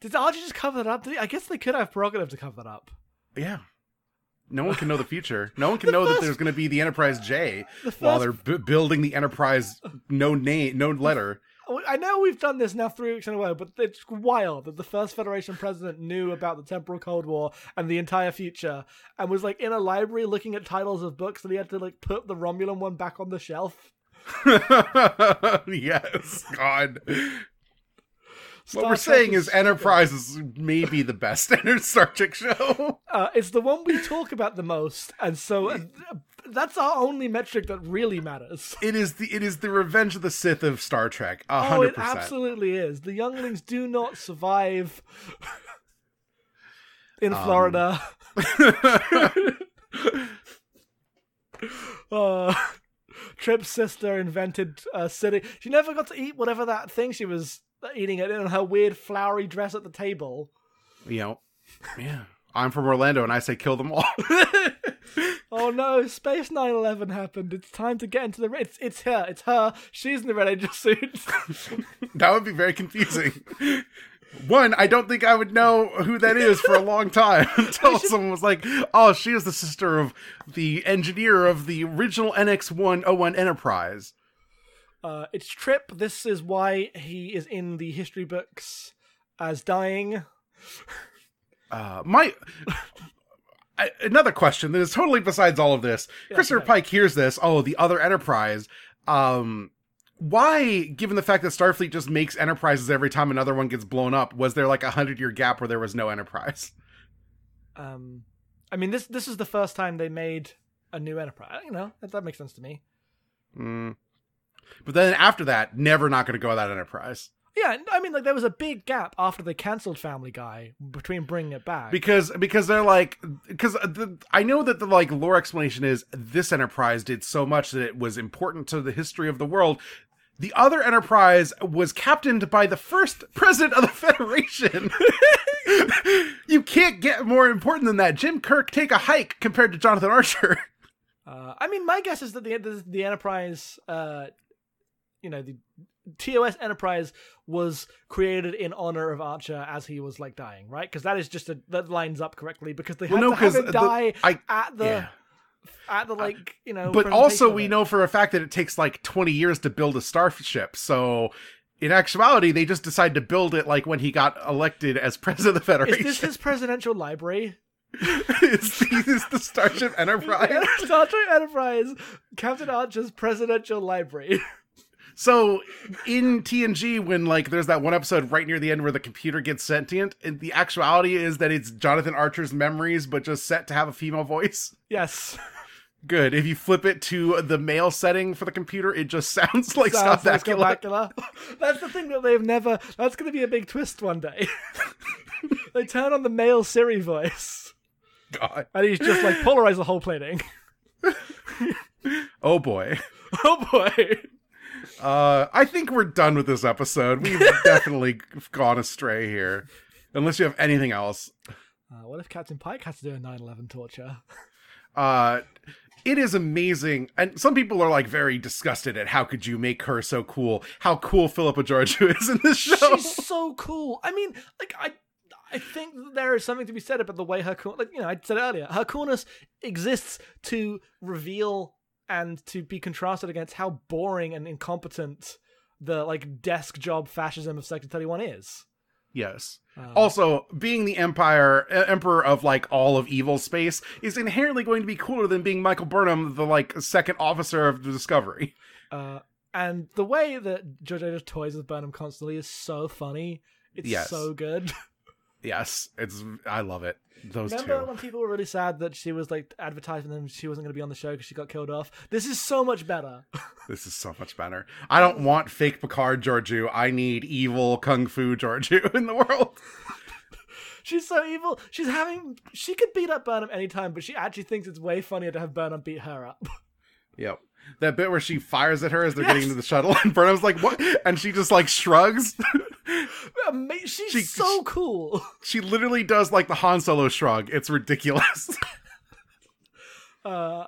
Did Archie just cover that up? Did he? I guess they could have prerogative to cover that up. yeah. No one can know the future. No one can know that there's going to be the Enterprise J The while they're b- building the Enterprise. No name, no letter. Oh, I know we've done this now three weeks in a row, but it's wild that the first Federation president knew about the temporal Cold War and the entire future, and was like in a library looking at titles of books, and he had to like put the Romulan one back on the shelf. yes, God. Star what we're Trek saying is is Enterprise is maybe the best Star Trek show. Uh, it's the one we talk about the most, and so uh, that's our only metric that really matters. It is the it is the Revenge of the Sith of Star Trek. A Oh, hundred it absolutely is. The younglings do not survive in Um, Florida. uh, Trip's sister invented uh, sitting. She never got to eat whatever that thing she was Uh, eating it in her weird flowery dress at the table. You know, yeah. I'm from Orlando, and I say kill them all. Oh no, Space 911 happened. It's time to get into the. It's it's her. It's her. She's in the Red Angel suit. that would be very confusing. One, I don't think I would know who that is for a long time until someone was like, "Oh, she is the sister of the engineer of the original NX-101 Enterprise." Uh, it's Trip. This is why he is in the history books as dying. Uh, my I, another question that is totally besides all of this. Christopher okay. Pike hears this. Oh, the other Enterprise. Um, why, given the fact that Starfleet just makes Enterprises every time another one gets blown up, was there like a hundred year gap where there was no Enterprise? Um, I mean this this is the first time they made a new Enterprise. You know that, that makes sense to me. Mm. But then after that, never not going to go without Enterprise Yeah, I mean like there was a big gap after they cancelled Family Guy between bringing it back. because because they're like because the, I know that the like lore explanation is this Enterprise did so much that it was important to the history of the world. The other Enterprise was captained by the first president of the Federation. you can't get more important than that. Jim Kirk take a hike compared to Jonathan Archer. Uh, I mean, my guess is that the the, the Enterprise, uh, you know, the TOS Enterprise was created in honor of Archer as he was like dying, right? Because that is just a that lines up correctly because they had Well, no, to have him the- die I- at the yeah. at the like you know. but also we know for a fact that it takes like 20 years to build a starship so in actuality they just decided to build it like when he got elected as president of the Federation. Is this his presidential library? it's, the, it's the starship enterprise Star Trek Enterprise, Captain Archer's presidential library. So in tng when like there's that one episode right near the end where the computer gets sentient and the actuality is that it's jonathan archer's memories but just set to have a female voice yes. Good. If you flip it to the male setting for the computer, it just sounds like Sounds Scott like Bakula. That's the thing that they've never. That's going to be a big twist one day. they turn on the male Siri voice, God. and he's just like polarize the whole plating. Oh boy. Oh boy. Uh, I think we're done with this episode. We've definitely gone astray here. Unless you have anything else. Uh, what if Captain Pike has to do a 9/11 torture? Uh, it is amazing. And some people are like very disgusted at how could you make her so cool? How cool Philippa Georgiou is in this show. She's so cool. I mean, like I. I think there is something to be said about the way her cool, like you know, I said earlier, her coolness exists to reveal and to be contrasted against how boring and incompetent the like desk job fascism of Section Thirty One is. Yes. Um, Also, being the empire emperor of like all of evil space is inherently going to be cooler than being Michael Burnham, the like second officer of the Discovery. Uh, and the way that JoJo just toys with Burnham constantly is so funny. It's Yes. so good. Yes, it's I love it. Those Remember two. when people were really sad that she was like advertising them she wasn't going to be on the show because she got killed off? This is so much better. This is so much better. I don't want fake Picard Georgiou. I need evil Kung Fu Georgiou in the world. She's so evil. She's having. She could beat up Burnham anytime, but she actually thinks it's way funnier to have Burnham beat her up. Yep. That bit where she fires at her as they're getting into the shuttle, and Burnham's like, "What?" and she just like shrugs. She's She- so cool. she literally does like the Han Solo shrug. It's ridiculous. Uh,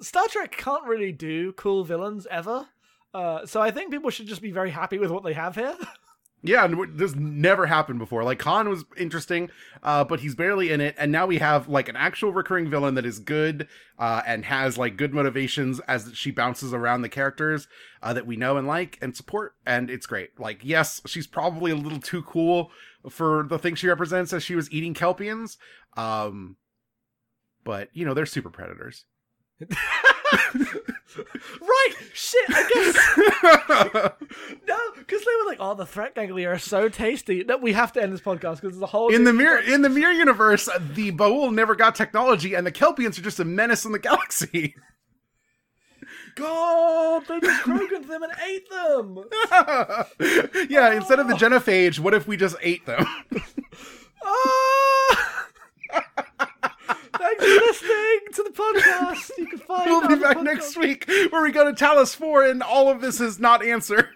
Star Trek can't really do cool villains ever. Uh, so I think people should just be very happy with what they have here. Yeah, and this never happened before. Like Khan was interesting, uh, but he's barely in it, and now we have like an actual recurring villain that is good uh, and has like good motivations as she bounces around the characters uh, that we know and like and support, and it's great. Like, yes, she's probably a little too cool for the thing she represents, as she was eating Kelpiens, um, but you know they're super predators. right? Shit. I guess no, because they were like, "Oh, the threat ganglia are so tasty." No, we have to end this podcast because there's a whole in the mirror in the mirror universe, the Ba'ul never got technology, and the Kelpiens are just a menace in the galaxy. God, they just croaked them and ate them. yeah, instead of the genophage, what if we just ate them? Ah! Thanks for listening to the podcast. You can find we'll be back next week where we go to Talos 4 and all of this is not answered.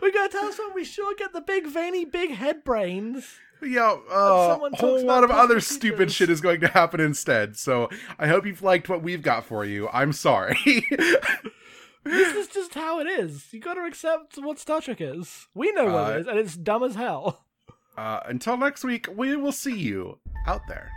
We're gonna tell us when we sure get the big veiny big head brains. yeah, uh, a whole lot of other stupid shit is going to happen instead. So I hope you've liked what we've got for you. I'm sorry. This is just how it is. You gotta accept what Star Trek is. We know what Uh, it is, and it's dumb as hell. uh, until next week, we will see you out there.